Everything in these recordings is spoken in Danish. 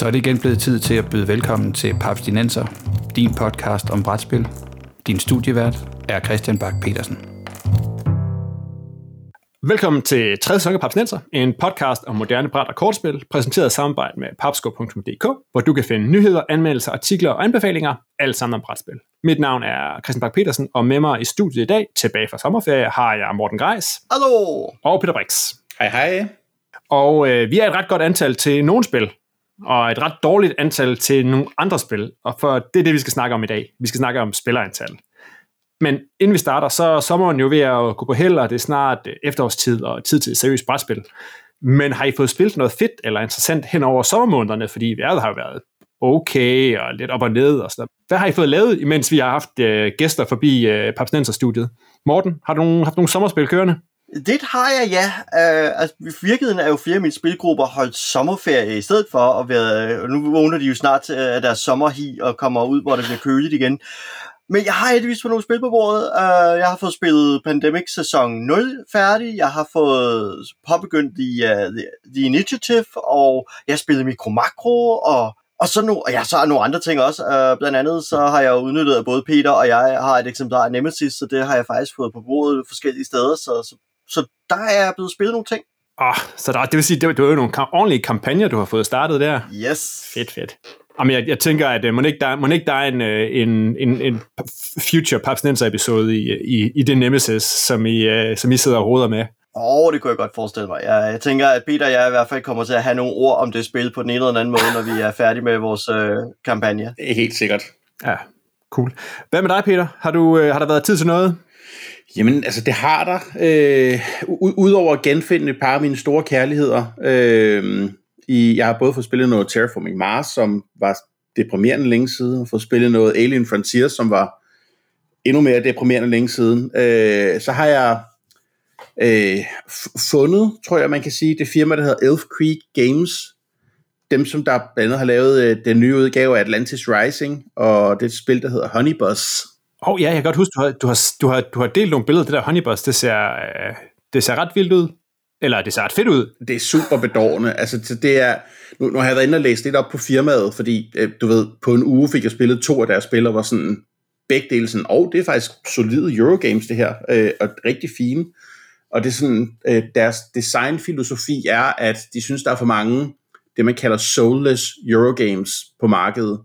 Så er det igen blevet tid til at byde velkommen til Paps Dinenser, din podcast om brætspil. Din studievært er Christian Bak petersen Velkommen til 3. sæson af Papsnenser, en podcast om moderne bræt og kortspil, præsenteret i samarbejde med papsko.dk, hvor du kan finde nyheder, anmeldelser, artikler og anbefalinger, alt sammen om brætspil. Mit navn er Christian Bak petersen og med mig i studiet i dag, tilbage fra sommerferie, har jeg Morten Greis. Hallo! Og Peter Brix. Hej hej. Og øh, vi er et ret godt antal til nogle spil, og et ret dårligt antal til nogle andre spil. Og for det er det, vi skal snakke om i dag. Vi skal snakke om spillerantal. Men inden vi starter, så er sommeren jo ved at gå på held, og det er snart øh, efterårstid og tid til seriøst brætspil. Men har I fået spillet noget fedt eller interessant hen over sommermånederne? Fordi vejret har jo været okay og lidt op og ned og sådan Hvad har I fået lavet, imens vi har haft øh, gæster forbi øh, Papsnenser-studiet? Morten, har du nogen, haft nogle sommerspil kørende? Det har jeg, ja. Øh, altså, virkeligheden er jo flere af mine spilgrupper holdt sommerferie i stedet for, og været, øh, nu vågner de jo snart øh, af deres sommerhi og kommer ud, hvor det bliver køligt igen. Men jeg har heldigvis fået nogle spil på bordet. Uh, jeg har fået spillet Pandemic sæson 0 færdig. Jeg har fået påbegyndt The, uh, The, The Initiative, og jeg har spillet Micro Macro, og og så, nu, og ja, så er nogle andre ting også. Uh, blandt andet så har jeg udnyttet, at både Peter og jeg har et eksemplar af Nemesis, så det har jeg faktisk fået på bordet forskellige steder. Så, så så der er blevet spillet nogle ting. Oh, så der, det vil sige, det, det var jo nogle ordentlige kampagner, du har fået startet der. Yes. Fedt, fedt. Jamen, jeg, jeg tænker, at uh, må ikke der, må ikke der er en, uh, en, en, en future Papsnenser episode i, i, i det Nemesis, som I, uh, som I sidder og roder med. Åh, oh, det kunne jeg godt forestille mig. Jeg, jeg tænker, at Peter og jeg i hvert fald kommer til at have nogle ord om det spil på den ene eller den anden måde, når vi er færdige med vores øh, kampagne. Helt sikkert. Ja, cool. Hvad med dig, Peter? Har, du, øh, har der været tid til noget? Jamen, altså det har der. Øh, Udover at genfinde et par af mine store kærligheder. Øh, i, jeg har både fået spillet noget Terraforming Mars, som var deprimerende længe siden, og fået spillet noget Alien Frontiers, som var endnu mere deprimerende længe siden. Øh, så har jeg øh, fundet, tror jeg man kan sige, det firma, der hedder Elf Creek Games. Dem, som der blandt andet har lavet øh, den nye udgave af Atlantis Rising, og det spil, der hedder Honey Åh oh, ja, jeg kan godt huske, du har, du har, du har, du har delt nogle billeder af det der honeybus. Det ser, øh, det ser ret vildt ud. Eller det ser ret fedt ud. Det er super bedårende. Altså, det er, nu, nu har jeg været inde og læst lidt op på firmaet, fordi øh, du ved, på en uge fik jeg spillet to af deres spillere, var sådan begge dele sådan, og oh, det er faktisk solide Eurogames det her, øh, og rigtig fine. Og det er sådan, øh, deres designfilosofi er, at de synes, der er for mange, det man kalder soulless Eurogames på markedet.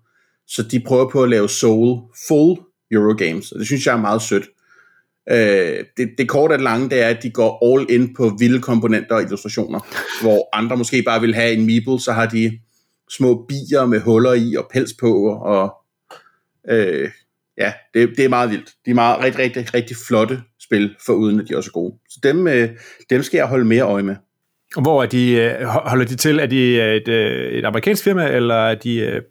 Så de prøver på at lave soul full Eurogames, og det synes jeg er meget sødt. Øh, det, det korte og lange, det er, at de går all in på vilde komponenter og illustrationer, hvor andre måske bare vil have en meeple, så har de små bier med huller i og pels på, og øh, ja, det, det er meget vildt. De er meget, rigtig, rigtig, rigtig flotte spil, for uden at de også er gode. Så dem, øh, dem skal jeg holde mere øje med. Hvor er de, øh, holder de til? Er de øh, et, øh, et amerikansk firma, eller er de øh,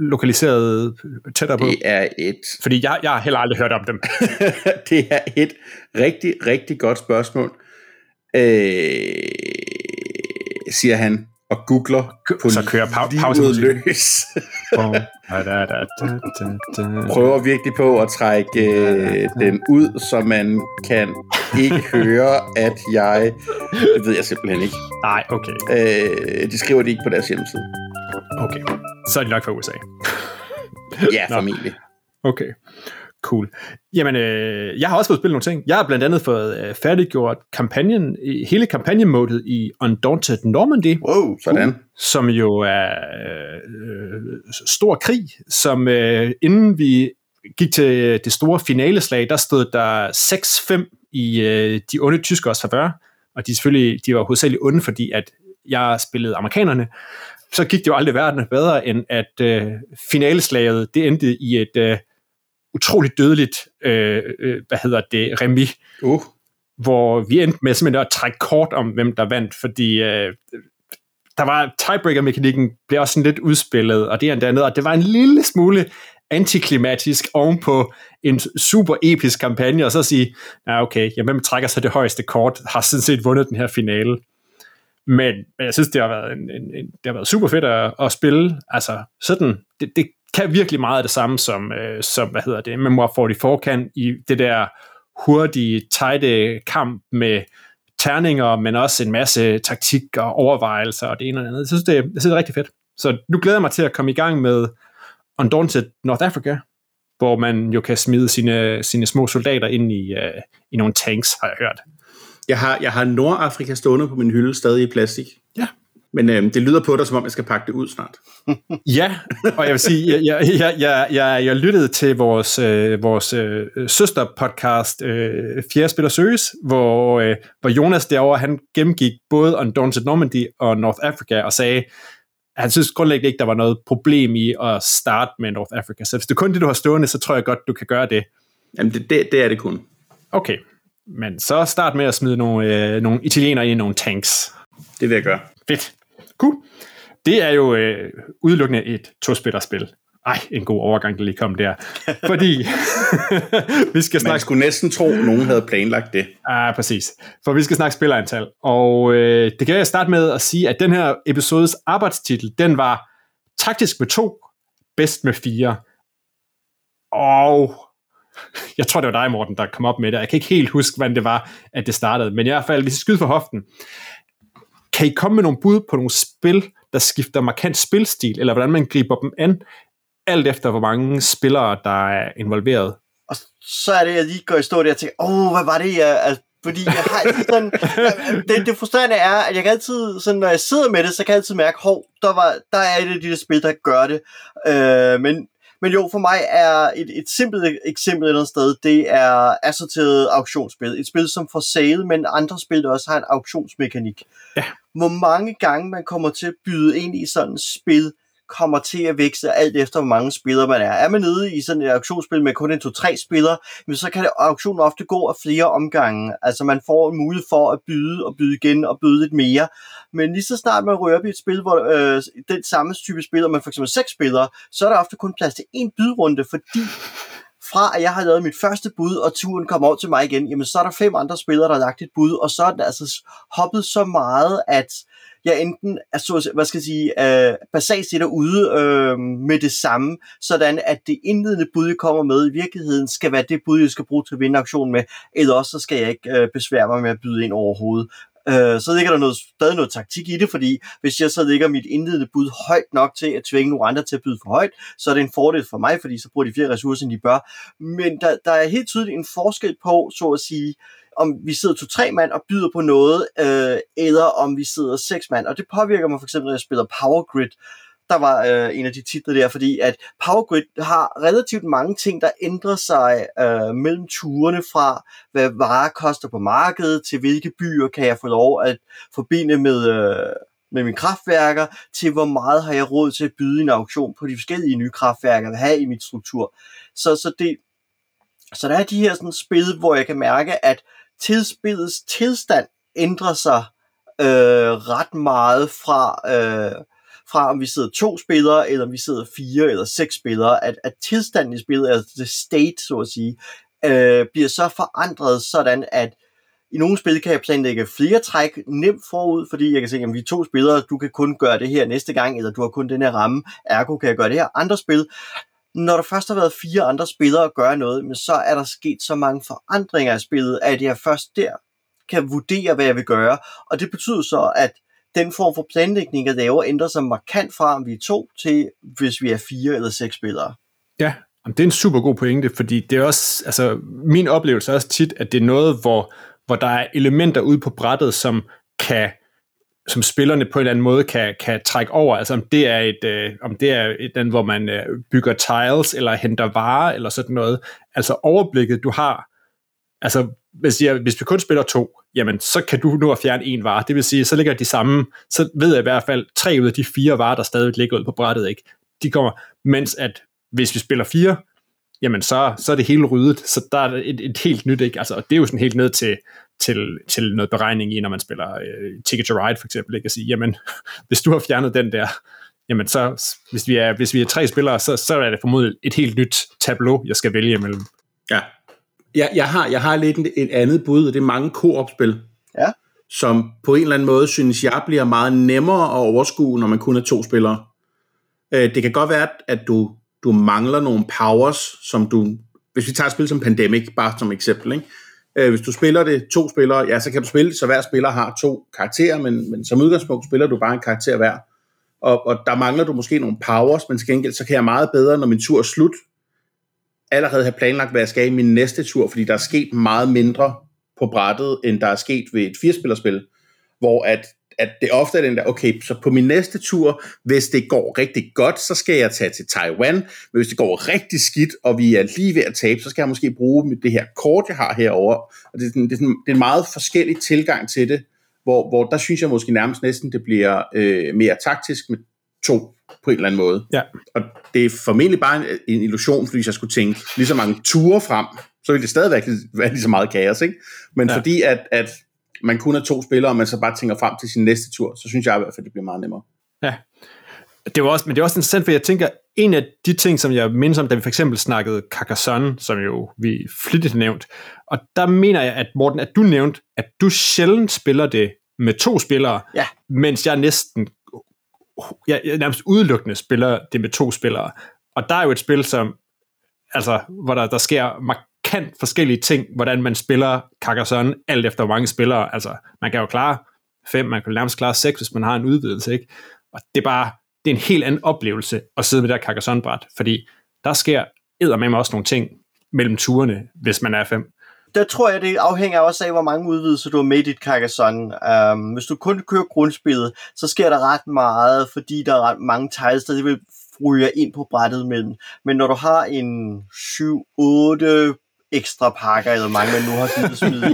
lokaliseret tættere på? Det er et... Fordi jeg, jeg har heller aldrig hørt om dem. det er et rigtig, rigtig godt spørgsmål. Øh, siger han og googler på Så kører pa- pause løs. Prøver virkelig på at trække øh, den ud, så man kan ikke høre, at jeg... Det ved jeg simpelthen ikke. Nej, okay. Øh, de skriver det ikke på deres hjemmeside. Okay, så er de nok fra USA. ja, formentlig. Okay, cool. Jamen, øh, jeg har også fået spillet nogle ting. Jeg har blandt andet fået øh, færdiggjort kampagnen, hele kampagnemodet i Undaunted Normandy. Wow, sådan. Som jo er øh, stor krig, som øh, inden vi gik til det store finaleslag, der stod der 6-5 i øh, de onde tyskers favør, og de selvfølgelig, de var hovedsageligt onde, fordi at jeg spillede amerikanerne, så gik det jo aldrig verden bedre, end at øh, finaleslaget, det endte i et øh, utroligt dødeligt, øh, øh, hvad hedder det, remi. Uh. Hvor vi endte med simpelthen at trække kort om, hvem der vandt, fordi øh, der var tiebreaker-mekanikken blev også sådan lidt udspillet, og det er andet, og det var en lille smule antiklimatisk ovenpå en super episk kampagne, og så sige, ja okay, jamen, hvem trækker så det højeste kort, har sådan set vundet den her finale. Men, men jeg synes, det har været, en, en, en, det har været super fedt at, at spille. Altså, sådan, det, det kan virkelig meget af det samme som, øh, som hvad hedder det, Memoir 44 kan i det der hurtige, tighte kamp med terninger, men også en masse taktik og overvejelser og det ene og det andet. Jeg synes, det, jeg synes, det er rigtig fedt. Så nu glæder jeg mig til at komme i gang med Undaunted North Africa, hvor man jo kan smide sine, sine små soldater ind i, uh, i nogle tanks, har jeg hørt. Jeg har, jeg har Nordafrika stående på min hylde, stadig i plastik. Ja. Men øh, det lyder på dig, som om jeg skal pakke det ud snart. ja, og jeg vil sige, jeg, jeg, jeg, jeg, jeg, lyttede til vores, øh, vores øh, søsterpodcast, øh, Fjerde Spiller Søges, hvor, øh, hvor Jonas derovre, han gennemgik både Undaunted Normandy og North Africa, og sagde, at han synes grundlæggende ikke, der var noget problem i at starte med North Africa. Så hvis det er kun det, du har stående, så tror jeg godt, du kan gøre det. Jamen, det, det, det er det kun. Okay, men så start med at smide nogle, øh, nogle italienere i nogle tanks. Det vil jeg gøre. Fedt. Cool. Det er jo øh, udelukkende et to-spillerspil. Ej, en god overgang, der lige kom der. Fordi vi skal snakke... Man skulle næsten tro, at nogen havde planlagt det. Ja, ah, præcis. For vi skal snakke spillerantal. Og øh, det kan jeg starte med at sige, at den her episodes arbejdstitel, den var taktisk med to, bedst med fire. Og jeg tror, det var dig, Morten, der kom op med det. Jeg kan ikke helt huske, hvordan det var, at det startede. Men i hvert fald, hvis I skyder for hoften, kan I komme med nogle bud på nogle spil, der skifter markant spilstil, eller hvordan man griber dem an, alt efter hvor mange spillere, der er involveret? Og så er det, jeg lige går i stå der og tænker, åh, hvad var det, jeg... Altså, fordi jeg har altid sådan, det, det frustrerende er, at jeg kan altid, sådan, når jeg sidder med det, så kan jeg altid mærke, hov, der, var, der er et af de der spil, der gør det. Øh, men, men jo, for mig er et, et simpelt eksempel et eller andet sted, det er assorteret auktionsspil. Et spil, som får sale, men andre spil, der også har en auktionsmekanik. Ja hvor mange gange man kommer til at byde ind i sådan et spil, kommer til at vækse alt efter, hvor mange spillere man er. Er man nede i sådan et auktionsspil med kun en to-tre spillere, men så kan det, auktionen ofte gå af flere omgange. Altså man får en mulighed for at byde og byde igen og byde lidt mere. Men lige så snart man rører op i et spil, hvor øh, den samme type spiller, man for eksempel seks spillere, så er der ofte kun plads til en bydrunde, fordi fra at jeg har lavet mit første bud, og turen kommer over til mig igen, jamen så er der fem andre spillere, der har lagt et bud, og så er den altså hoppet så meget, at jeg enten er så, hvad skal jeg sige, øh, basalt set ude øh, med det samme, sådan at det indledende bud, jeg kommer med, i virkeligheden skal være det bud, jeg skal bruge til at vinde auktionen med, eller også så skal jeg ikke øh, besvære mig med at byde ind overhovedet øh, så ligger der noget, stadig noget taktik i det, fordi hvis jeg så ligger mit indledende bud højt nok til at tvinge nogle andre til at byde for højt, så er det en fordel for mig, fordi så bruger de flere ressourcer, end de bør. Men der, der er helt tydeligt en forskel på, så at sige, om vi sidder to-tre mand og byder på noget, øh, eller om vi sidder seks mand. Og det påvirker mig for eksempel, når jeg spiller Power Grid, der var øh, en af de titler der, fordi at Power Grid har relativt mange ting, der ændrer sig øh, mellem turene fra, hvad varer koster på markedet, til hvilke byer kan jeg få lov at forbinde med, øh, med mine kraftværker, til hvor meget har jeg råd til at byde en auktion på de forskellige nye kraftværker, jeg vil have i mit struktur. Så, så, det, så der er de her sådan spil, hvor jeg kan mærke, at tidsbillets tilstand ændrer sig øh, ret meget fra... Øh, fra om vi sidder to spillere, eller om vi sidder fire eller seks spillere, at, at tilstanden i spillet, altså the state, så at sige, øh, bliver så forandret, sådan at i nogle spil kan jeg planlægge flere træk nemt forud, fordi jeg kan se, at vi er to spillere, du kan kun gøre det her næste gang, eller du har kun den her ramme, ergo kan jeg gøre det her. Andre spil, når der først har været fire andre spillere at gøre noget, men så er der sket så mange forandringer i spillet, at jeg først der kan vurdere, hvad jeg vil gøre. Og det betyder så, at den form for planlægning, jeg laver, ændrer sig markant fra, om vi er to, til hvis vi er fire eller seks spillere. Ja, det er en super god pointe, fordi det er også, altså min oplevelse er også tit, at det er noget, hvor, hvor der er elementer ude på brættet, som kan som spillerne på en eller anden måde kan, kan trække over, altså om det er et, øh, om det er et den, hvor man øh, bygger tiles, eller henter varer, eller sådan noget, altså overblikket, du har, altså hvis, jeg, hvis vi kun spiller to, jamen så kan du nu at fjerne en vare. Det vil sige, så ligger de samme, så ved jeg i hvert fald, tre ud af de fire varer, der stadig ligger ud på brættet, ikke? de kommer, mens at hvis vi spiller fire, jamen så, så er det hele ryddet, så der er et, et helt nyt, ikke? Altså, det er jo sådan helt ned til, til, til noget beregning i, når man spiller uh, Ticket to Ride for eksempel, ikke? at sige, jamen, hvis du har fjernet den der, jamen så, hvis vi er, hvis vi er tre spillere, så, så er det formodentlig et helt nyt tableau, jeg skal vælge imellem. Ja, jeg, jeg, har, jeg har lidt et andet bud, og det er mange koop-spil. Ja. Som på en eller anden måde, synes jeg, bliver meget nemmere at overskue, når man kun er to spillere. Øh, det kan godt være, at du, du mangler nogle powers, som du... Hvis vi tager et spil som Pandemic, bare som eksempel, ikke? Øh, hvis du spiller det to spillere, ja, så kan du spille det, så hver spiller har to karakterer, men, men som udgangspunkt spiller du bare en karakter hver. og, og der mangler du måske nogle powers, men til gengæld, så kan jeg meget bedre, når min tur er slut, allerede have planlagt, hvad jeg skal i min næste tur, fordi der er sket meget mindre på brættet, end der er sket ved et firespillerspil, hvor at, at det ofte er den der, okay, så på min næste tur, hvis det går rigtig godt, så skal jeg tage til Taiwan, men hvis det går rigtig skidt, og vi er lige ved at tabe, så skal jeg måske bruge det her kort, jeg har herover. Og det er, sådan, det, er sådan, det er en meget forskellig tilgang til det, hvor, hvor der synes jeg måske nærmest næsten, det bliver øh, mere taktisk med to på en eller anden måde. Ja. Og det er formentlig bare en, en illusion, fordi hvis jeg skulle tænke lige så mange ture frem, så ville det stadigvæk være lige så meget kaos, ikke? Men ja. fordi at, at man kun er to spillere, og man så bare tænker frem til sin næste tur, så synes jeg i hvert fald, det bliver meget nemmere. Ja. Det var også, men det er også interessant, for jeg tænker, en af de ting, som jeg mindes om, da vi for eksempel snakkede Carcassonne, som jo vi flittigt nævnt, og der mener jeg, at Morten, at du nævnte, at du sjældent spiller det med to spillere, Ja. mens jeg næsten jeg, jeg nærmest udelukkende spiller det med to spillere. Og der er jo et spil, som altså, hvor der, der sker markant forskellige ting, hvordan man spiller Carcassonne, alt efter hvor mange spillere. Altså, man kan jo klare fem, man kan nærmest klare seks, hvis man har en udvidelse, ikke? Og det er bare, det er en helt anden oplevelse at sidde med det der Carcassonne-bræt, fordi der sker eddermame også nogle ting mellem turene, hvis man er fem. der tror jeg, det afhænger også af, hvor mange udvidelser du har med i dit Carcassonne. Um, hvis du kun kører grundspillet, så sker der ret meget, fordi der er ret mange tiles, der vil ryger ind på brættet mellem. Men når du har en 7-8 ekstra pakker, eller mange man nu har givet smide.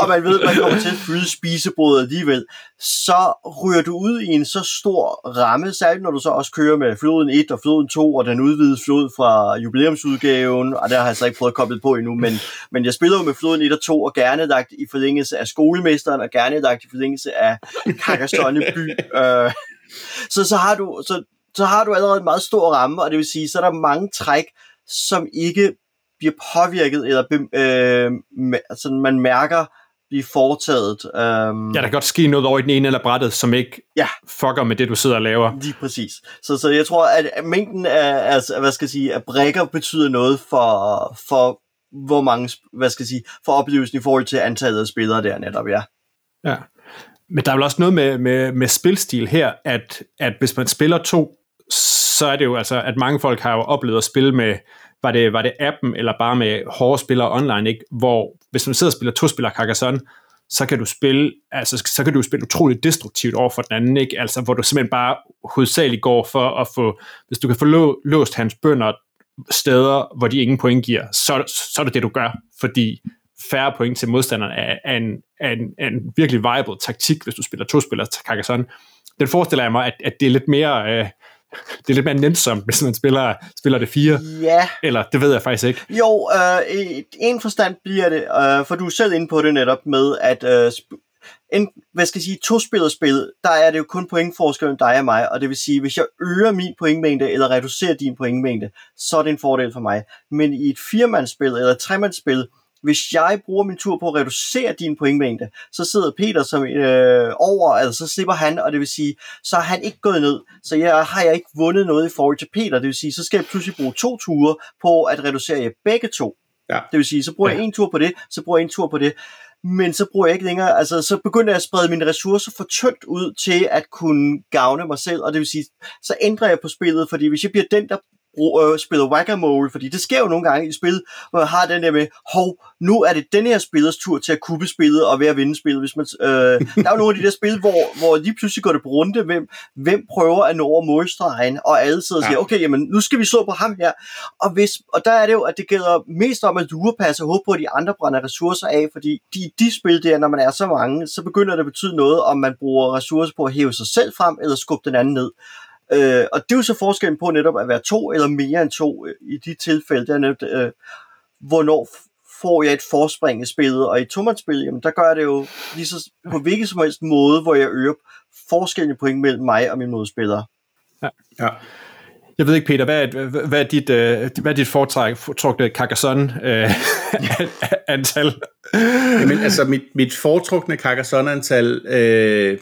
Og man ved, at man kommer til at fylde spisebordet alligevel, så ryger du ud i en så stor ramme, særligt når du så også kører med floden 1 og floden 2, og den udvidede flod fra jubilæumsudgaven, og der har jeg så ikke fået koblet på endnu, men, men jeg spiller jo med floden 1 og 2, og gerne lagt i forlængelse af skolemesteren, og gerne lagt i forlængelse af Carcassonne by. Øh, så, så, har du, så, så har du allerede en meget stor ramme, og det vil sige, så er der mange træk, som ikke bliver påvirket, eller øh, altså man mærker blive foretaget. Um, ja, der kan godt ske noget over i den ene eller brættet, som ikke ja. fucker med det, du sidder og laver. Lige præcis. Så, så jeg tror, at mængden af, altså, hvad skal jeg sige, af brækker betyder noget for, for hvor mange, hvad skal jeg sige, for oplevelsen i forhold til antallet af spillere der netop, ja. Ja. Men der er vel også noget med, med, med spilstil her, at, at hvis man spiller to, så er det jo altså, at mange folk har jo oplevet at spille med, var det, var det appen, eller bare med hårde spillere online, ikke? hvor hvis man sidder og spiller to spillere Carcassonne, så kan du spille, altså, så kan du spille utroligt destruktivt over for den anden, ikke? Altså, hvor du simpelthen bare hovedsageligt går for at få, hvis du kan få lå, låst hans bønder steder, hvor de ingen point giver, så, så er det det, du gør, fordi færre point til modstanderen er, er, en, er, en, er en virkelig viable taktik, hvis du spiller to spillere Carcassonne. Den forestiller jeg mig, at, at det er lidt mere... Øh, det er lidt mere nænsomt, hvis man spiller, spiller det fire. Ja. Eller det ved jeg faktisk ikke. Jo, øh, i en forstand bliver det, øh, for du er selv inde på det netop med, at øh, en, hvad skal jeg sige, to-spillerspil, der er det jo kun pointforskel mellem dig og mig, og det vil sige, hvis jeg øger min pointmængde, eller reducerer din pointmængde, så er det en fordel for mig. Men i et firmandsspil, eller et tremandsspil, hvis jeg bruger min tur på at reducere din pointmængde, så sidder Peter som øh, over, altså så slipper han, og det vil sige, så er han ikke gået ned, så jeg har jeg ikke vundet noget i forhold til Peter, det vil sige, så skal jeg pludselig bruge to ture på at reducere jer begge to. Ja. Det vil sige, så bruger jeg en tur på det, så bruger jeg en tur på det, men så bruger jeg ikke længere, altså så begynder jeg at sprede mine ressourcer for tyndt ud til at kunne gavne mig selv, og det vil sige, så ændrer jeg på spillet, fordi hvis jeg bliver den, der øh, spiller whack-a-mole, fordi det sker jo nogle gange i spil, hvor jeg har den der med, hov, nu er det den her spillers tur til at kubbe spillet og være at vinde spillet. Hvis man, øh, der er jo nogle af de der spil, hvor, hvor lige pludselig går det på runde, hvem, hvem prøver at nå over målstregen, og alle sidder og siger, ja. okay, jamen, nu skal vi slå på ham her. Og, hvis, og der er det jo, at det gælder mest om at lurepasse og håbe på, at de andre brænder ressourcer af, fordi de, de spil der, når man er så mange, så begynder det at betyde noget, om man bruger ressourcer på at hæve sig selv frem, eller skubbe den anden ned. Øh, og det er jo så forskellen på netop at være to eller mere end to øh, i de tilfælde, der er netop, øh, hvornår får jeg et forspring i spillet, og i tomandsspil, jamen der gør jeg det jo lige så, på hvilken som helst måde, hvor jeg øger forskellen i point mellem mig og min modspiller. Ja. ja. Jeg ved ikke, Peter, hvad er, hvad er dit, øh, hvad er dit foretrukne Carcassonne-antal? Øh, Jamen, altså, mit, mit foretrukne Carcassonne-antal, øh,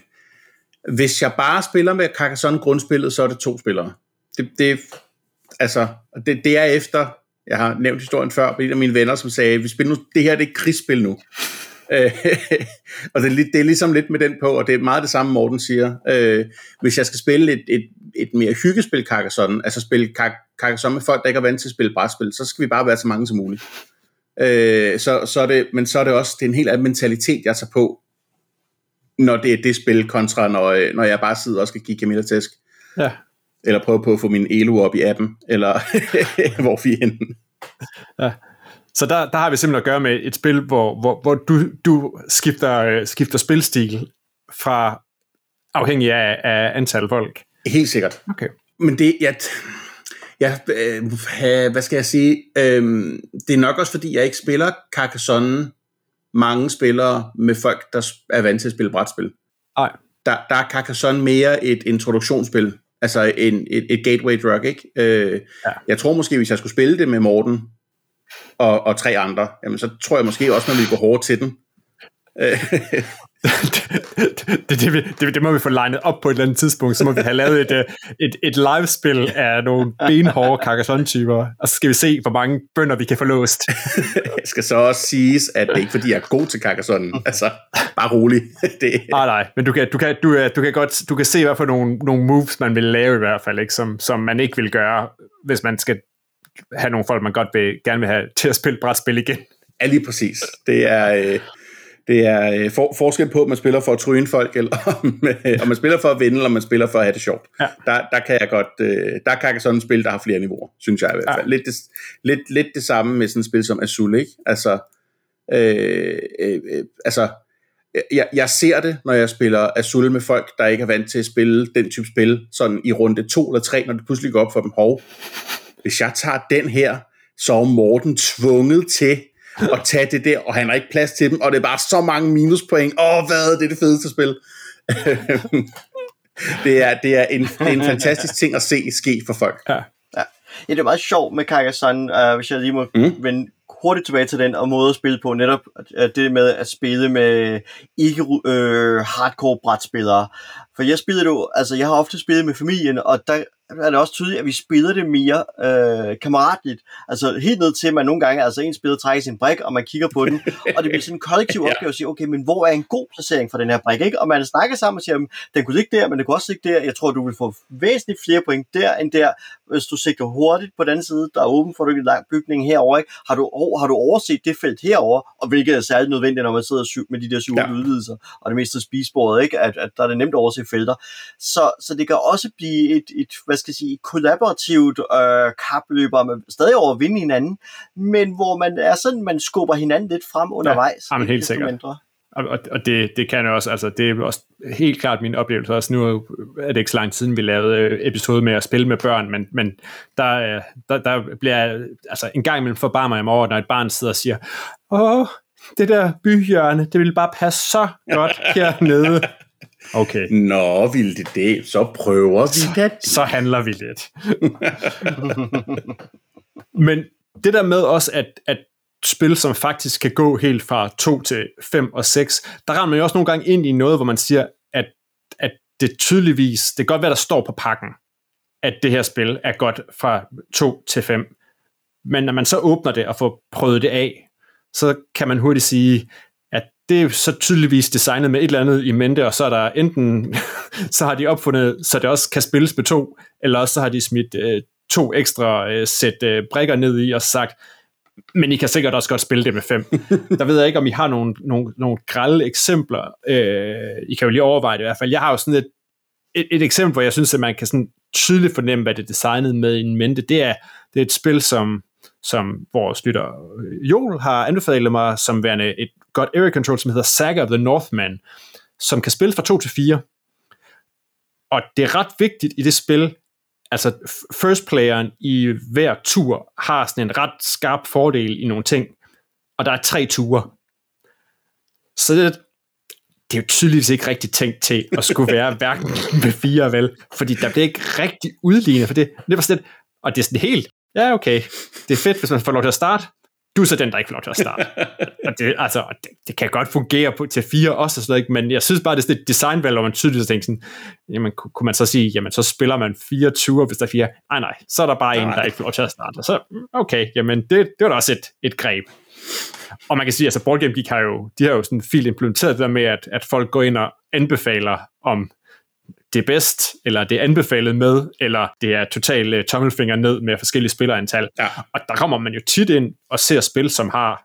hvis jeg bare spiller med Carcassonne grundspillet, så er det to spillere. Det, det, altså, det, det er efter, jeg har nævnt historien før, på en af mine venner, som sagde, vi spiller nu, det her det er et krigsspil nu. Øh, og det er, det er ligesom lidt med den på, og det er meget det samme, Morten siger. Øh, hvis jeg skal spille et, et, et mere hyggespil Carcassonne, altså spille Carcassonne med folk, der ikke er vant til at spille brætspil, så skal vi bare være så mange som muligt. Øh, så, så er det, men så er det også det er en helt anden mentalitet, jeg tager på, når det er det spil, kontra når, øh, når jeg bare sidder og skal give Camilla tæsk. Ja. Eller prøve på at få min elo op i appen, eller hvor vi er Ja. Så der, der har vi simpelthen at gøre med et spil, hvor, hvor, hvor du, du skifter, øh, skifter spilstil fra afhængig af, af antal folk. Helt sikkert. Okay. Men det, jeg, ja, øh, hvad skal jeg sige? Øh, det er nok også fordi, jeg ikke spiller Carcassonne mange spillere med folk, der er vant til at spille brætspil. Nej. Der, der er Carcassonne mere et introduktionsspil, altså en, et, et gateway drug, ikke? Øh, ja. Jeg tror måske, hvis jeg skulle spille det med Morten og, og tre andre, jamen så tror jeg måske også, man ville gå hårdt til den. det, det, det, det, må vi få legnet op på et eller andet tidspunkt, så må vi have lavet et, øh, et, et livespil af nogle benhårde Carcassonne-typer, og så skal vi se, hvor mange bønder vi kan få låst. Jeg skal så også siges, at det er ikke fordi, jeg er god til Carcassonne. Altså, bare rolig. det... Ah, nej, men du kan, du, kan, du, du, kan godt, du kan se, hvad for nogle, nogle moves, man vil lave i hvert fald, ikke? Som, som man ikke vil gøre, hvis man skal have nogle folk, man godt vil, gerne vil have til at spille brætspil igen. Ja, lige præcis. Det er... Øh det er øh, for, forskel på, om man spiller for at tryne folk, eller om, øh, om man spiller for at vinde, eller om man spiller for at have det sjovt. Ja. Der, der kan jeg godt, øh, der kan jeg sådan et spil, der har flere niveauer, synes jeg i hvert fald. Ja. Lidt, det, lidt, lidt det samme med sådan et spil som Azul, ikke? Altså, øh, øh, øh, altså jeg, jeg ser det, når jeg spiller Azul med folk, der ikke er vant til at spille den type spil, sådan i runde to eller tre, når det pludselig går op for dem, hov, hvis jeg tager den her, så er Morten tvunget til at tage det der, og han har ikke plads til dem, og det er bare så mange minuspoint. Åh, hvad, det er det fedeste spil. det, er, det, er en, det er en fantastisk ting at se ske for folk. Ja. Ja, ja det er meget sjovt med Carcassonne, uh, hvis jeg lige må mm. vende hurtigt tilbage til den, og måde at spille på, netop det med at spille med ikke øh, hardcore brætspillere. For jeg spillede jo, altså jeg har ofte spillet med familien, og der er det også tydeligt, at vi spiller det mere øh, kammeratligt. Altså helt ned til, at man nogle gange, altså en spiller trækker sin brik, og man kigger på den, og det bliver sådan en kollektiv opgave ja. at sige, okay, men hvor er en god placering for den her brik, ikke? Og man snakker sammen og siger, den kunne ligge der, men det kunne også ligge der. Jeg tror, du vil få væsentligt flere point der end der, hvis du sigter hurtigt på den side, der er åben for, en lang bygning herover, ikke? Har du, har du overset det felt herover, og hvilket er særligt nødvendigt, når man sidder med de der syv ja. udvidelser, og det meste spisebordet, ikke? At, at der er det nemt at overse felter. Så, så det kan også blive et, et hvad skal jeg sige, kollaborativt øh, kapløb, og man stadig over at vinde hinanden, men hvor man er sådan, man skubber hinanden lidt frem undervejs. Ja, jamen, helt sikkert. Mindre. Og, og det, det kan jo også, altså det er også helt klart min oplevelse også. Nu er det ikke så lang tid siden, vi lavede øh, episode med at spille med børn, men, men der, der, der bliver, altså en gang imellem forbarmer jeg mig over, når et barn sidder og siger, åh, det der byhjørne, det vil bare passe så godt hernede. Okay. Nå, vil det det? Så prøver vi så, det. Så handler vi lidt. Men det der med også, at, at spil, som faktisk kan gå helt fra 2 til 5 og 6, der rammer man jo også nogle gange ind i noget, hvor man siger, at, at det tydeligvis, det kan godt være, der står på pakken, at det her spil er godt fra 2 til 5. Men når man så åbner det og får prøvet det af, så kan man hurtigt sige, det er så tydeligvis designet med et eller andet i mente, og så er der enten, så har de opfundet, så det også kan spilles med to, eller også så har de smidt øh, to ekstra øh, sæt øh, brækker ned i og sagt, men I kan sikkert også godt spille det med fem. Der ved jeg ikke, om I har nogle, nogle, nogle grælde eksempler. Øh, I kan jo lige overveje det i hvert fald. Jeg har jo sådan et, et, et eksempel, hvor jeg synes, at man kan sådan tydeligt fornemme, hvad det er designet med i mente. Det er, det er et spil, som, som vores lytter Joel har anbefalet mig som værende et godt area control, som hedder Saga of the Northman, som kan spille fra 2 til 4. Og det er ret vigtigt i det spil, altså first playeren i hver tur har sådan en ret skarp fordel i nogle ting, og der er tre ture. Så det, det er jo tydeligvis ikke rigtig tænkt til at skulle være hverken med fire, vel? Fordi der bliver ikke rigtig udlignet for det. Det var sådan lidt, og det er sådan helt, ja okay, det er fedt, hvis man får lov til at starte, du er så den, der ikke får lov til at starte. og det, altså, det, det, kan godt fungere på, til fire også, og sådan noget, men jeg synes bare, det er sådan et designvalg, hvor man tydeligt tænker sådan, jamen, kunne man så sige, jamen, så spiller man fire ture, hvis der er fire. Nej, nej, så er der bare nej. en, der ikke får lov til at starte. Så, okay, jamen, det, det var da også et, et greb. Og man kan sige, at altså Board Game Geek har jo, de har jo sådan fint implementeret det der med, at, at folk går ind og anbefaler om det er bedst, eller det er anbefalet med, eller det er totalt uh, tommelfinger ned med forskellige spillerantal. Ja. Og der kommer man jo tit ind og ser spil, som har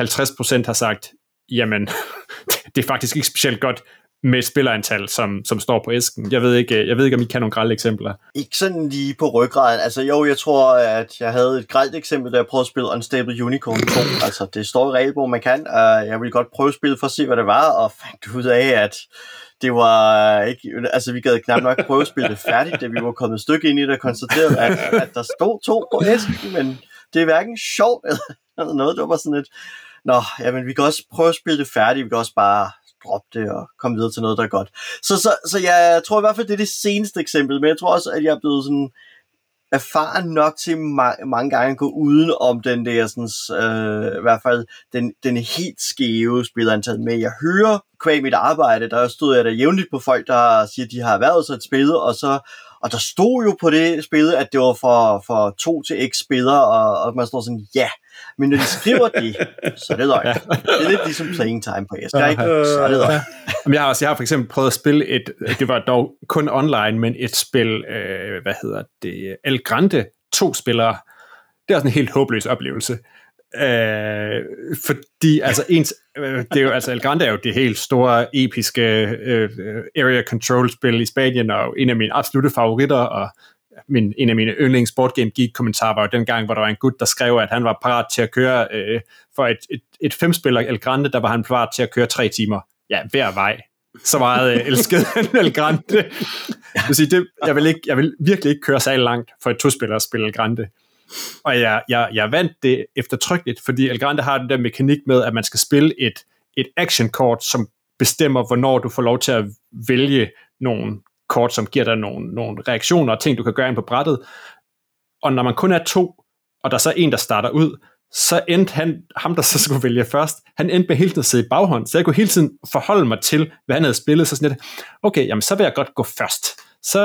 50% har sagt, jamen, det er faktisk ikke specielt godt med et spillerantal, som, som står på æsken. Jeg ved, ikke, jeg ved ikke, om I kan nogle grælde eksempler. Ikke sådan lige på ryggraden. Altså jo, jeg tror, at jeg havde et grelt eksempel, da jeg prøvede at spille Unstable Unicorn 2. altså, det står i regelbogen, man kan. Uh, jeg ville godt prøve at spille for at se, hvad det var, og fandt ud af, at det var ikke, altså vi gad knap nok prøve at spille det færdigt, da vi var kommet et stykke ind i det og konstaterede, at, at der stod to på æsken, men det er hverken sjovt eller noget. Det var sådan et, nå, jamen vi kan også prøve at spille det færdigt, vi kan også bare droppe det og komme videre til noget, der er godt. Så, så, så jeg tror i hvert fald, det er det seneste eksempel, men jeg tror også, at jeg er blevet sådan erfaren nok til ma- mange gange at gå uden om den der, sådan, øh, i hvert fald den, den helt skæve spillerantal med. Jeg hører kvæg mit arbejde, der stod jeg der jævnligt på folk, der siger, at de har været så et spil, og så og der stod jo på det spil, at det var for, for to til x spillere, og, og man står sådan, ja, men når de skriver det, så er det løgn. Det er lidt ligesom playing time på Esker, ikke? Så er det løgn. Ja. Jeg har, også, jeg har for eksempel prøvet at spille et, det var dog kun online, men et spil, øh, hvad hedder det, El Grande, to spillere. Det er sådan en helt håbløs oplevelse. Øh, fordi altså ens, øh, det er jo, altså El Grande er jo det helt store, episke øh, area control spil i Spanien, og en af mine absolutte favoritter, og min, en af mine yndlings Board Game Geek kommentarer var jo den gang, hvor der var en gut, der skrev, at han var parat til at køre øh, for et, et, et femspiller El Grande, der var han parat til at køre tre timer. Ja, hver vej. Så meget øh, elskede han El Grande. Jeg vil, sige, det, jeg, vil ikke, jeg vil virkelig ikke køre særlig langt for et to-spiller at spille El Grande. Og jeg, jeg, jeg vandt det eftertrykkeligt, fordi El Grande har den der mekanik med, at man skal spille et, et action-kort, som bestemmer, hvornår du får lov til at vælge nogle kort, som giver dig nogle, nogle reaktioner og ting, du kan gøre ind på brættet. Og når man kun er to, og der er så en, der starter ud, så endte han, ham der så skulle vælge først, han endte med hele tiden at sidde i baghånd, så jeg kunne hele tiden forholde mig til, hvad han havde spillet, så sådan lidt, okay, jamen så vil jeg godt gå først, så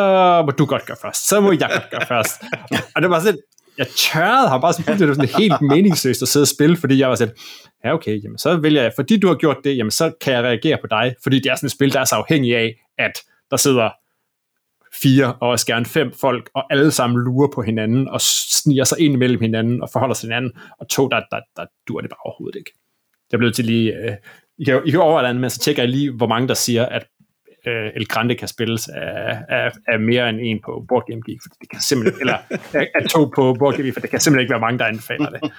må du godt gøre først, så må jeg godt gøre først. og det var sådan, jeg tørrede ham bare sådan, det var sådan helt meningsløst at sidde og spille, fordi jeg var sådan, ja okay, jamen så vælger jeg, fordi du har gjort det, jamen så kan jeg reagere på dig, fordi det er sådan et spil, der er så afhængig af, at der sidder fire og også gerne fem folk, og alle sammen lurer på hinanden, og sniger sig ind imellem hinanden, og forholder sig til hinanden, og to, der, der, der dur det bare overhovedet ikke. Jeg blev til lige, øh, I kan, I kan overveje men så tjekker jeg lige, hvor mange der siger, at øh, El Grande kan spilles af, af, af mere end en på Board Game Geek, for det kan simpelthen, eller af, to på Board Game Geek, for det kan simpelthen ikke være mange, der anbefaler det.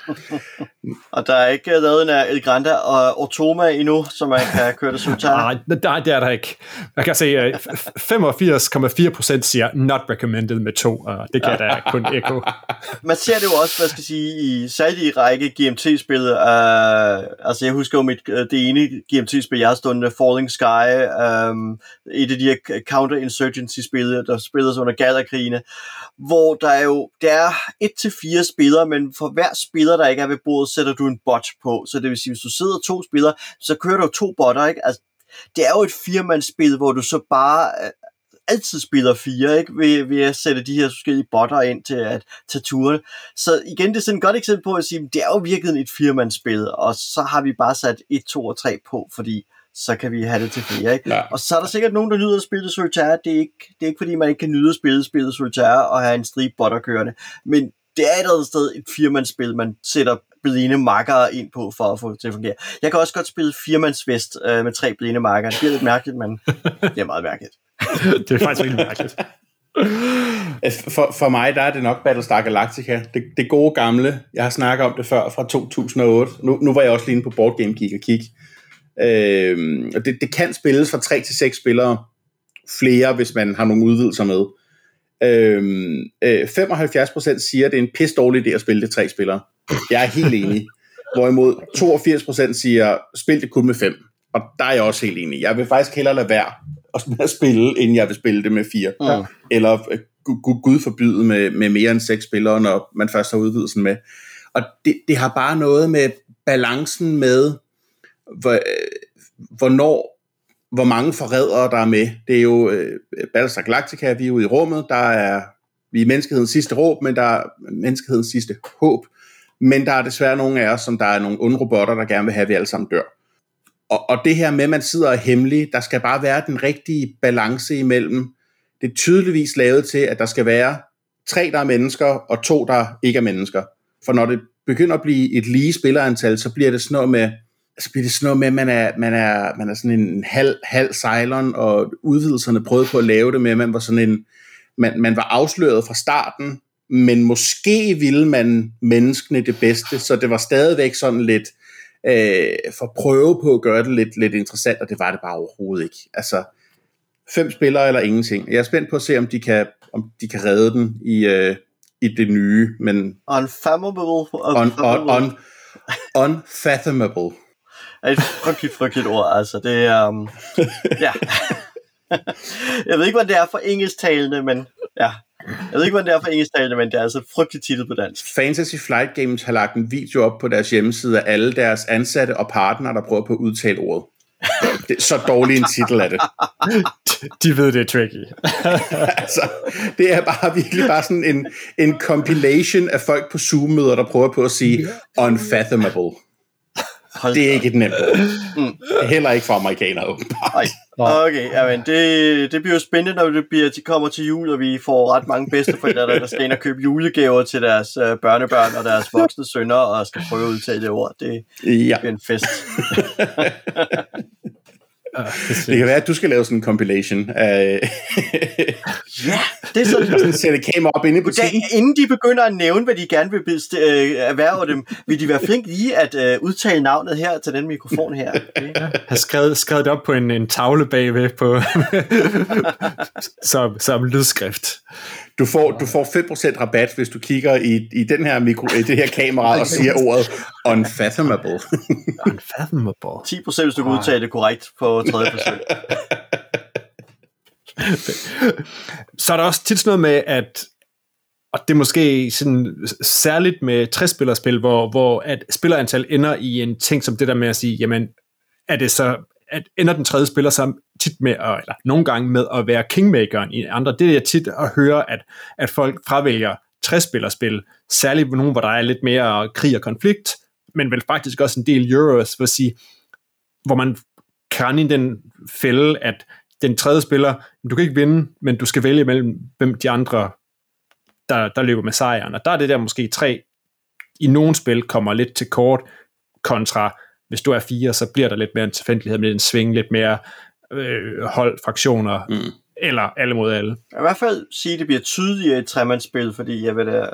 og der er ikke lavet en af El Grande og Otoma endnu, som man kan køre det som Nej, nej, det er der ikke. Jeg kan se, 85,4% siger not recommended med to, og det kan da kun ekko. man ser det jo også, hvad skal jeg sige, i særligt i række GMT-spil. Uh, altså jeg husker jo mit, det ene GMT-spil, jeg har stået Falling Sky, um, et af de her counter-insurgency-spil, der spilles under Gallerkrigene, hvor der er jo, der er et til fire spillere, men for hver spiller, der ikke er ved bordet, sætter du en bot på. Så det vil sige, hvis du sidder to spillere, så kører du to botter, ikke? Altså, det er jo et firmandsspil, hvor du så bare øh, altid spiller fire, ikke? Ved, ved at sætte de her forskellige botter ind til at tage turen. Så igen, det er sådan et godt eksempel på at sige, det er jo virkelig et firmandsspil, og så har vi bare sat 1, 2 og 3 på, fordi så kan vi have det til flere. Ikke? Ja. Og så er der sikkert nogen, der nyder at spille solitaire. Det er ikke, det er ikke fordi, man ikke kan nyde at spille spillet solitaire og have en stribe botter kørende. Men det er et eller andet sted et firmandsspil, man sætter blinde makkere ind på for at få det til at fungere. Jeg kan også godt spille firmandsvest øh, med tre blinde makkere. Det er lidt mærkeligt, men det er meget mærkeligt. det er faktisk rigtig mærkeligt. Altså, for, for mig der er det nok Battlestar Galactica. Det, det gode gamle, jeg har snakket om det før fra 2008. Nu, nu var jeg også lige inde på Board Game Geek og kigge. Øh, og det, det kan spilles fra 3 til 6 spillere, flere hvis man har nogle udvidelser med. Øh, øh, 75% siger, at det er en pis dårlig idé at spille det tre spillere. Jeg er helt enig. Hvorimod 82% siger, spil det kun med 5. Og der er jeg også helt enig. Jeg vil faktisk hellere lade være at spille, inden jeg vil spille det med 4. Ja. Eller øh, gud, forbyde med, med mere end 6 spillere, når man først har udvidelsen med. Og det, det har bare noget med balancen med, hvor, hvornår, hvor mange forrædere der er med. Det er jo øh, Battlestar Galactica, vi er ude i rummet, der er vi er menneskehedens sidste råb, men der er menneskehedens sidste håb. men der er desværre nogle af os, som der er nogle onde robotter, der gerne vil have, at vi alle sammen dør. Og, og det her med, at man sidder og hemmelig, der skal bare være den rigtige balance imellem. Det er tydeligvis lavet til, at der skal være tre, der er mennesker, og to, der ikke er mennesker. For når det begynder at blive et lige spillerantal, så bliver det sådan noget med, så bliver det sådan noget med, at man er, man er, man er sådan en halv, halv Cylon, og udvidelserne prøvede på at lave det med, at man var sådan en, man, man var afsløret fra starten, men måske ville man menneskene det bedste, så det var stadigvæk sådan lidt øh, for prøve på at gøre det lidt, lidt interessant, og det var det bare overhovedet ikke. Altså, fem spillere eller ingenting. Jeg er spændt på at se, om de kan, om de kan redde den i, øh, i det nye, men... Unfathomable. Un, un, un, unfathomable. Er et frygteligt, frygteligt ord, altså. Det er... Um, ja. jeg ved ikke, hvad det er for engelsktalende, men ja. Jeg ved ikke, hvad det er for engelsktalende, men det er altså frygteligt titel på dansk. Fantasy Flight Games har lagt en video op på deres hjemmeside af alle deres ansatte og partnere, der prøver på at udtale ordet. Det er så dårlig en titel af det. De ved, det er tricky. altså, det er bare virkelig bare sådan en, en compilation af folk på Zoom-møder, der prøver på at sige unfathomable. Hold det er ikke et nemt. Mm. Heller ikke for amerikanere, åbenbart. Okay, jamen det, det bliver jo spændende, når det bliver, de kommer til jul, og vi får ret mange bedsteforældre, der skal ind og købe julegaver til deres uh, børnebørn og deres voksne sønner, og skal prøve at udtale det ord. Det, ja. bliver en fest. det kan være, at du skal lave sådan en compilation af... ja, det er sådan... Sætte kamera op inde i butikken. Da, inden de begynder at nævne, hvad de gerne vil best- øh, erhverve dem, vil de være flinke lige at øh, udtale navnet her til den mikrofon her. Okay? Ja, har skrevet, skrevet det op på en, en tavle bagved på, som, som lydskrift. Du får, du får 5% rabat, hvis du kigger i, i den her mikro, i det her kamera og siger ordet unfathomable. unfathomable. 10% hvis du kan udtale det korrekt på tredje forsøg. Så er der også tit sådan noget med, at og det er måske sådan særligt med 60-spillerspil, hvor, hvor at spillerantal ender i en ting som det der med at sige, jamen, er det så, at ender den tredje spiller så tit med, at, eller nogle gange med at være kingmakeren i andre. Det er tit at høre, at, at folk fravælger 60-spillerspil, særligt nogen, hvor der er lidt mere krig og konflikt, men vel faktisk også en del euros, vil sige, hvor man kan i den fælde, at den tredje spiller, du kan ikke vinde, men du skal vælge mellem hvem de andre, der, der løber med sejren. Og der er det der måske tre, i nogle spil kommer lidt til kort, kontra hvis du er fire, så bliver der lidt mere en tilfældighed med en sving, lidt mere øh, hold, fraktioner, mm. eller alle mod alle. Jeg i hvert fald sige, at det bliver tydeligere i et tremandsspil, fordi jeg vil da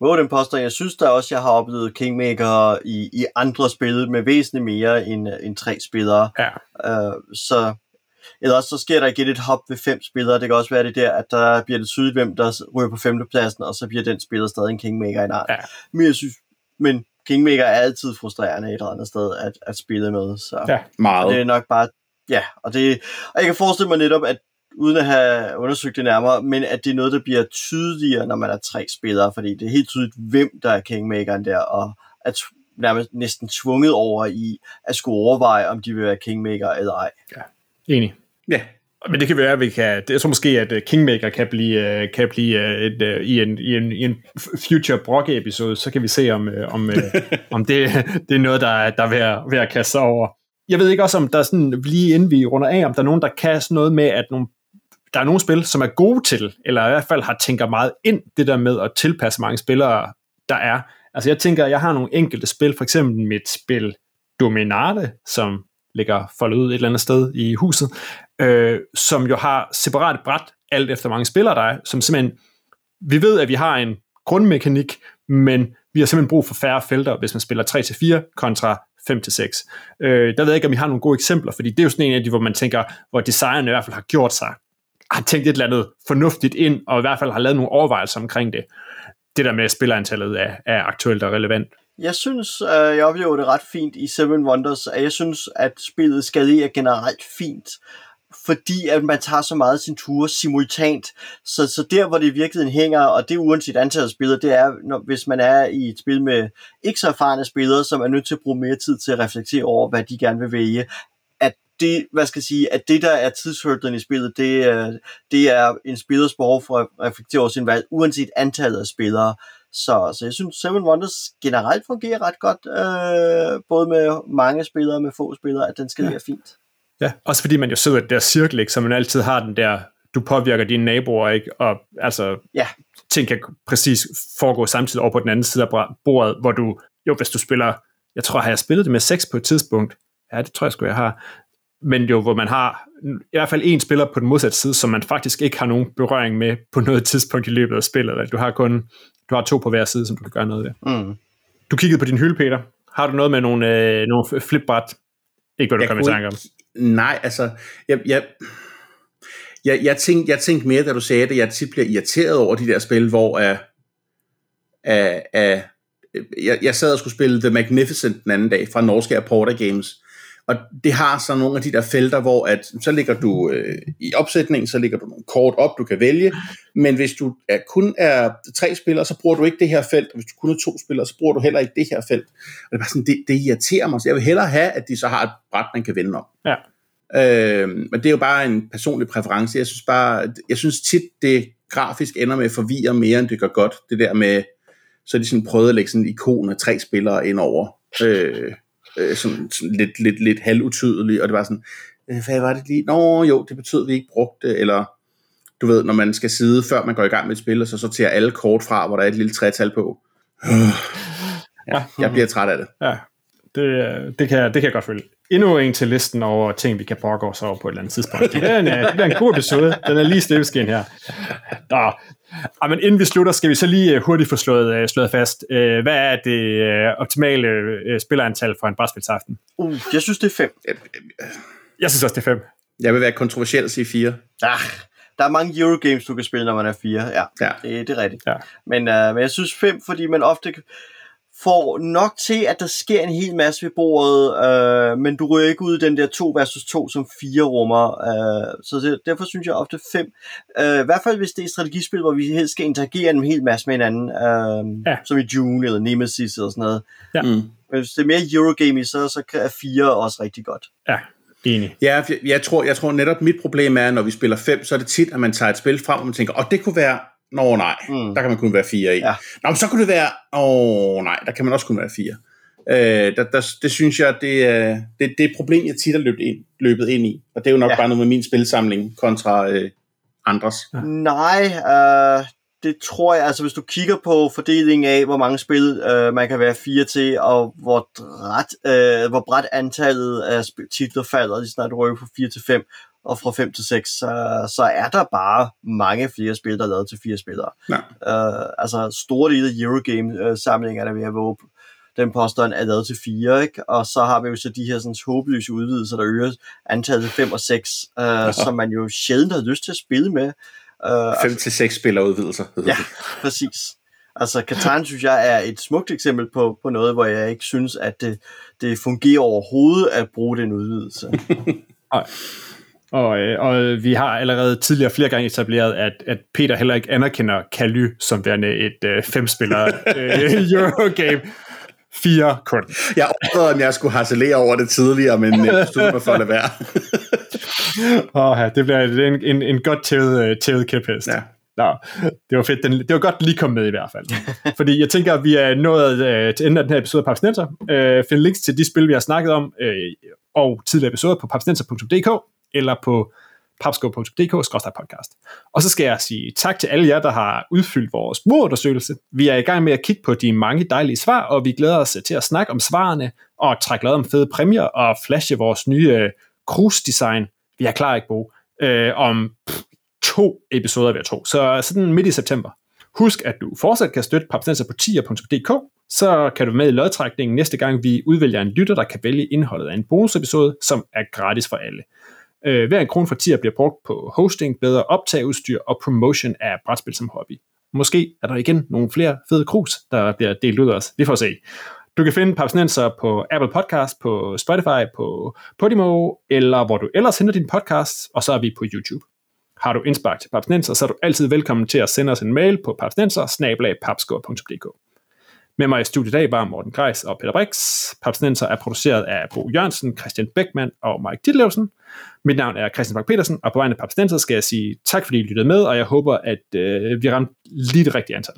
våge den påstand, jeg synes da også, jeg har oplevet Kingmaker i, i andre spil med væsentligt mere end, end tre spillere. Ja. Uh, så eller også så sker der igen et hop ved fem spillere. Det kan også være det der, at der bliver det tydeligt, hvem der ryger på femtepladsen, og så bliver den spiller stadig en Kingmaker i en Ja. Men jeg synes, men Kingmaker er altid frustrerende et eller andet sted at, at spille med. Så ja, meget. det er nok bare, ja, og, det, og jeg kan forestille mig netop, at uden at have undersøgt det nærmere, men at det er noget, der bliver tydeligere, når man er tre spillere, fordi det er helt tydeligt, hvem der er Kingmakeren der, og at nærmest næsten tvunget over i at skulle overveje, om de vil være Kingmaker eller ej. Ja, enig. Ja, men det kan være, at vi kan, jeg tror måske, at øh, Kingmaker kan blive, øh, kan blive øh, et, i, en, i, en, i en future Brock episode, så kan vi se, om, om, om det, det er noget, der, der er ved at, ved at kaste sig over. Jeg ved ikke også, om der er sådan, lige inden vi runder af, om der er nogen, der kan sådan noget med, at nogle, der er nogle spil, som er gode til, eller i hvert fald har tænker meget ind, det der med at tilpasse mange spillere, der er. Altså jeg tænker, jeg har nogle enkelte spil, for eksempel mit spil Dominate, som ligger foldet ud et eller andet sted i huset, øh, som jo har separat bræt, alt efter mange spillere der er, som simpelthen, vi ved, at vi har en grundmekanik, men vi har simpelthen brug for færre felter, hvis man spiller 3-4 kontra 5-6. Øh, der ved jeg ikke, om vi har nogle gode eksempler, fordi det er jo sådan en af de, hvor man tænker, hvor designerne i hvert fald har gjort sig, har tænkt et eller andet fornuftigt ind, og i hvert fald har lavet nogle overvejelser omkring det. Det der med spillerantallet er, er aktuelt og relevant. Jeg synes, øh, jeg oplever det ret fint i Seven Wonders, at jeg synes, at spillet skalerer generelt fint, fordi at man tager så meget sin tur simultant. Så, så der, hvor det i virkeligheden hænger, og det er uanset antallet af spillere, det er, når, hvis man er i et spil med ikke så erfarne spillere, som er nødt til at bruge mere tid til at reflektere over, hvad de gerne vil vælge, at det, hvad skal jeg sige, at det, der er tidshørderen i spillet, det, er, det er en spillers behov for at reflektere over sin valg, uanset antallet af spillere. Så, så jeg synes, Seven Wonders generelt fungerer ret godt, øh, både med mange spillere og med få spillere, at den skal ja. fint. Ja, også fordi man jo sidder i det der cirkel, ikke, så man altid har den der, du påvirker dine naboer, ikke? og altså, ja. ting kan præcis foregå samtidig over på den anden side af bordet, hvor du, jo, hvis du spiller, jeg tror, har jeg spillet det med seks på et tidspunkt, ja, det tror jeg sgu, jeg har, men jo, hvor man har i hvert fald en spiller på den modsatte side, som man faktisk ikke har nogen berøring med på noget tidspunkt i løbet af spillet. Du har kun du har to på hver side, som du kan gøre noget ved. Mm. Du kiggede på din hylde, Peter. Har du noget med nogle, øh, nogle flipbræt? Ikke hvad du kommer i tanke om. Nej, altså, jeg, jeg, jeg, jeg, tænkte, jeg tænkte mere, da du sagde det, jeg tit bliver irriteret over de der spil, hvor af, af, af jeg, jeg sad og skulle spille The Magnificent den anden dag fra Norske Porter Games, og det har så nogle af de der felter, hvor at, så ligger du øh, i opsætningen, så ligger du nogle kort op, du kan vælge, men hvis du er, kun er tre spillere, så bruger du ikke det her felt, og hvis du kun er to spillere, så bruger du heller ikke det her felt. Og det er bare sådan, det, det irriterer mig, så jeg vil hellere have, at de så har et bræt, man kan vende om. Ja. Øh, men det er jo bare en personlig præference. Jeg synes bare, jeg synes tit, det grafisk ender med at forvirre mere, end det gør godt. Det der med, så de sådan prøvet at lægge sådan en ikon af tre spillere ind over. Øh, øh, sådan, sådan lidt, lidt, lidt halvutydeligt, og det var sådan, øh, hvad var det lige? Nå jo, det betød, at vi ikke brugte det, eller du ved, når man skal sidde, før man går i gang med et spil, og så sorterer alle kort fra, hvor der er et lille tretal på. Ja, jeg bliver træt af det. Ja, det, det, kan, det kan jeg godt følge. Endnu en til listen over ting, vi kan brokke os over på et eller andet tidspunkt. Det er en, det er en god episode. Den er lige støvskin her. Nå, Ja, men inden vi slutter, skal vi så lige øh, hurtigt få slået, uh, slået fast. Hvad er det optimale spillerantal for en brætspilsaften? Uh, jeg synes, det er fem. Jeg synes også, det er fem. Jeg vil være kontroversiel og sige fire. Ah, der er mange Eurogames, du kan spille, når man er fire. Ja, ja. Det, det er rigtigt. Ja. Men, uh, men jeg synes fem, fordi man ofte får nok til, at der sker en hel masse ved bordet, øh, men du ryger ikke ud i den der 2 versus 2, som fire rummer. Øh, så det, derfor synes jeg ofte 5. Øh, I hvert fald hvis det er et strategispil, hvor vi helst skal interagere en hel masse med hinanden, øh, ja. som i Dune eller Nemesis eller sådan noget. Ja. Mm. Men hvis det er mere Eurogame, så, så kan 4 også rigtig godt. Ja, Enig. Ja, jeg, jeg, tror, jeg tror netop, mit problem er, når vi spiller 5, så er det tit, at man tager et spil frem, og man tænker, og oh, det kunne være Nå nej, mm. der kan man kun være fire i. Ja. Nå, men så kunne det være, åh nej, der kan man også kun være fire. Øh, der, der, det synes jeg, det er, det, det er et problem, jeg tit har løbet ind, løbet ind i. Og det er jo nok ja. bare noget med min spilsamling kontra øh, andres. Ja. Nej, øh, det tror jeg, altså hvis du kigger på fordelingen af, hvor mange spil øh, man kan være fire til, og hvor, ret, øh, hvor bredt antallet af titler falder, lige snart du rykker fra 4 til 5, og fra 5 til 6, så, så er der bare mange flere spil, der er lavet til fire spillere. Ja. Uh, altså store dele af Eurogame-samlinger, der vil jeg våge den påstand er lavet til fire, ikke? og så har vi jo så de her sådan, håbløse udvidelser, der øger antallet til 5 og 6, uh, ja. som man jo sjældent har lyst til at spille med. Uh, 5 altså, til 6 spillerudvidelser. Ja, præcis. Altså, Catan synes jeg er et smukt eksempel på, på noget, hvor jeg ikke synes, at det, det fungerer overhovedet at bruge den udvidelse. Nej. Og, øh, og vi har allerede tidligere flere gange etableret, at, at Peter heller ikke anerkender Kaly som værende et øh, femspiller øh, Eurogame. Fire kun. Jeg overvejede, om jeg skulle harcelere over det tidligere, men jeg stod mig for at lade være. oh, ja, det bliver en, en, en godt tævet, øh, tævet kæphest. Ja. Nå, det var fedt. Den, det var godt lige komme med i hvert fald. Fordi jeg tænker, at vi er nået øh, til enden af den her episode af Papsnenser. Øh, find links til de spil, vi har snakket om, øh, og tidligere episoder på papsnenser.dk eller på papskov.dk-podcast. Og så skal jeg sige tak til alle jer, der har udfyldt vores brugerundersøgelse. Vi er i gang med at kigge på de mange dejlige svar, og vi glæder os til at snakke om svarene, og trække lod om fede præmier, og flashe vores nye uh, cruise-design, vi er klar ikke Bo? Øh, om pff, to episoder, vil jeg tro. Så sådan midt i september. Husk, at du fortsat kan støtte Papsnenser på tier.dk, så kan du med i lodtrækningen næste gang, vi udvælger en lytter, der kan vælge indholdet af en bonusepisode, som er gratis for alle. Øh, hver en krone for 10 bliver brugt på hosting, bedre optageudstyr og promotion af brætspil som hobby. Måske er der igen nogle flere fede krus, der bliver delt ud af os. Vi får se. Du kan finde Papsnenser på Apple Podcast, på Spotify, på Podimo, eller hvor du ellers henter din podcast, og så er vi på YouTube. Har du indspark til Papsnenser, så er du altid velkommen til at sende os en mail på papsnenser med mig i studiet i dag var Morten Greis og Peter Brix. Papsnenser er produceret af Bo Jørgensen, Christian Beckmann og Mike Ditlevsen. Mit navn er Christian Bak petersen og på vegne af Papsnenser skal jeg sige tak, fordi I lyttede med, og jeg håber, at øh, vi ramte lige det rigtige antal.